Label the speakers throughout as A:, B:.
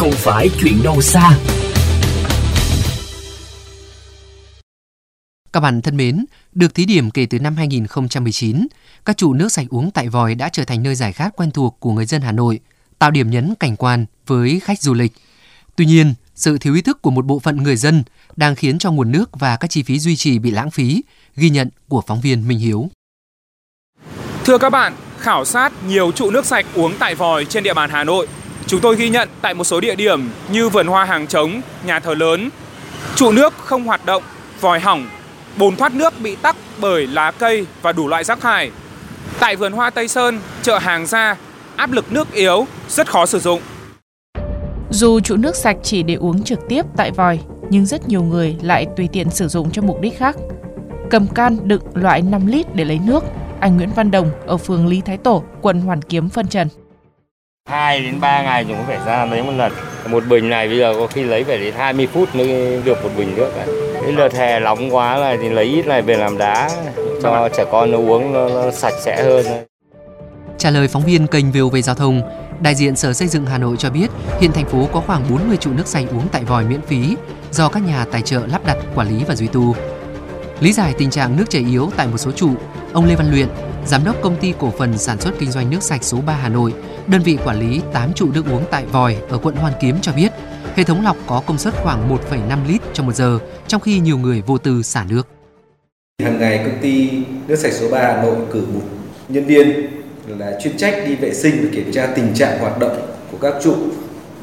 A: không phải chuyện đâu xa.
B: Các bạn thân mến, được thí điểm kể từ năm 2019, các trụ nước sạch uống tại vòi đã trở thành nơi giải khát quen thuộc của người dân Hà Nội, tạo điểm nhấn cảnh quan với khách du lịch. Tuy nhiên, sự thiếu ý thức của một bộ phận người dân đang khiến cho nguồn nước và các chi phí duy trì bị lãng phí, ghi nhận của phóng viên Minh Hiếu.
C: Thưa các bạn, khảo sát nhiều trụ nước sạch uống tại vòi trên địa bàn Hà Nội, chúng tôi ghi nhận tại một số địa điểm như vườn hoa hàng trống, nhà thờ lớn, trụ nước không hoạt động, vòi hỏng, bồn thoát nước bị tắc bởi lá cây và đủ loại rác thải. Tại vườn hoa Tây Sơn, chợ hàng gia, áp lực nước yếu, rất khó sử dụng.
D: Dù trụ nước sạch chỉ để uống trực tiếp tại vòi, nhưng rất nhiều người lại tùy tiện sử dụng cho mục đích khác. Cầm can đựng loại 5 lít để lấy nước, anh Nguyễn Văn Đồng ở phường Lý Thái Tổ, quận Hoàn Kiếm phân trần.
E: 2 đến 3 ngày chúng phải ra lấy một lần. Một bình này bây giờ có khi lấy phải đến 20 phút mới được một bình nước. Cái đợt hè nóng quá này thì lấy ít này về làm đá cho trẻ con nó uống nó, nó sạch sẽ hơn.
B: Trả lời phóng viên kênh VOV Giao thông, đại diện Sở Xây dựng Hà Nội cho biết hiện thành phố có khoảng 40 trụ nước sạch uống tại vòi miễn phí do các nhà tài trợ lắp đặt, quản lý và duy tu. Lý giải tình trạng nước chảy yếu tại một số trụ, ông Lê Văn Luyện, giám đốc công ty cổ phần sản xuất kinh doanh nước sạch số 3 Hà Nội, đơn vị quản lý 8 trụ nước uống tại vòi ở quận Hoàn Kiếm cho biết, hệ thống lọc có công suất khoảng 1,5 lít trong một giờ, trong khi nhiều người vô tư xả nước.
F: Hàng ngày công ty nước sạch số 3 Hà Nội cử một nhân viên là chuyên trách đi vệ sinh và kiểm tra tình trạng hoạt động của các trụ.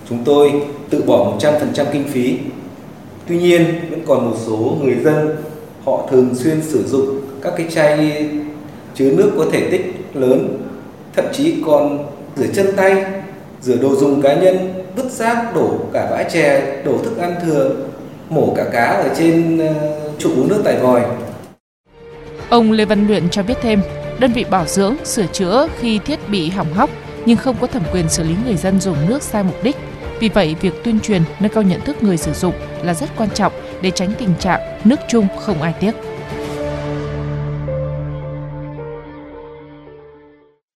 F: Chúng tôi tự bỏ 100% kinh phí. Tuy nhiên vẫn còn một số người dân họ thường xuyên sử dụng các cái chai chứa nước có thể tích lớn, thậm chí còn rửa chân tay, rửa đồ dùng cá nhân, vứt rác, đổ cả bã chè, đổ thức ăn thừa, mổ cả cá ở trên ờ, trụ uống nước tại vòi.
D: Ông Lê Văn Luyện cho biết thêm, đơn vị bảo dưỡng, sửa chữa khi thiết bị hỏng hóc nhưng không có thẩm quyền xử lý người dân dùng nước sai mục đích. Vì vậy, việc tuyên truyền nâng cao nhận thức người sử dụng là rất quan trọng để tránh tình trạng nước chung không ai tiếc.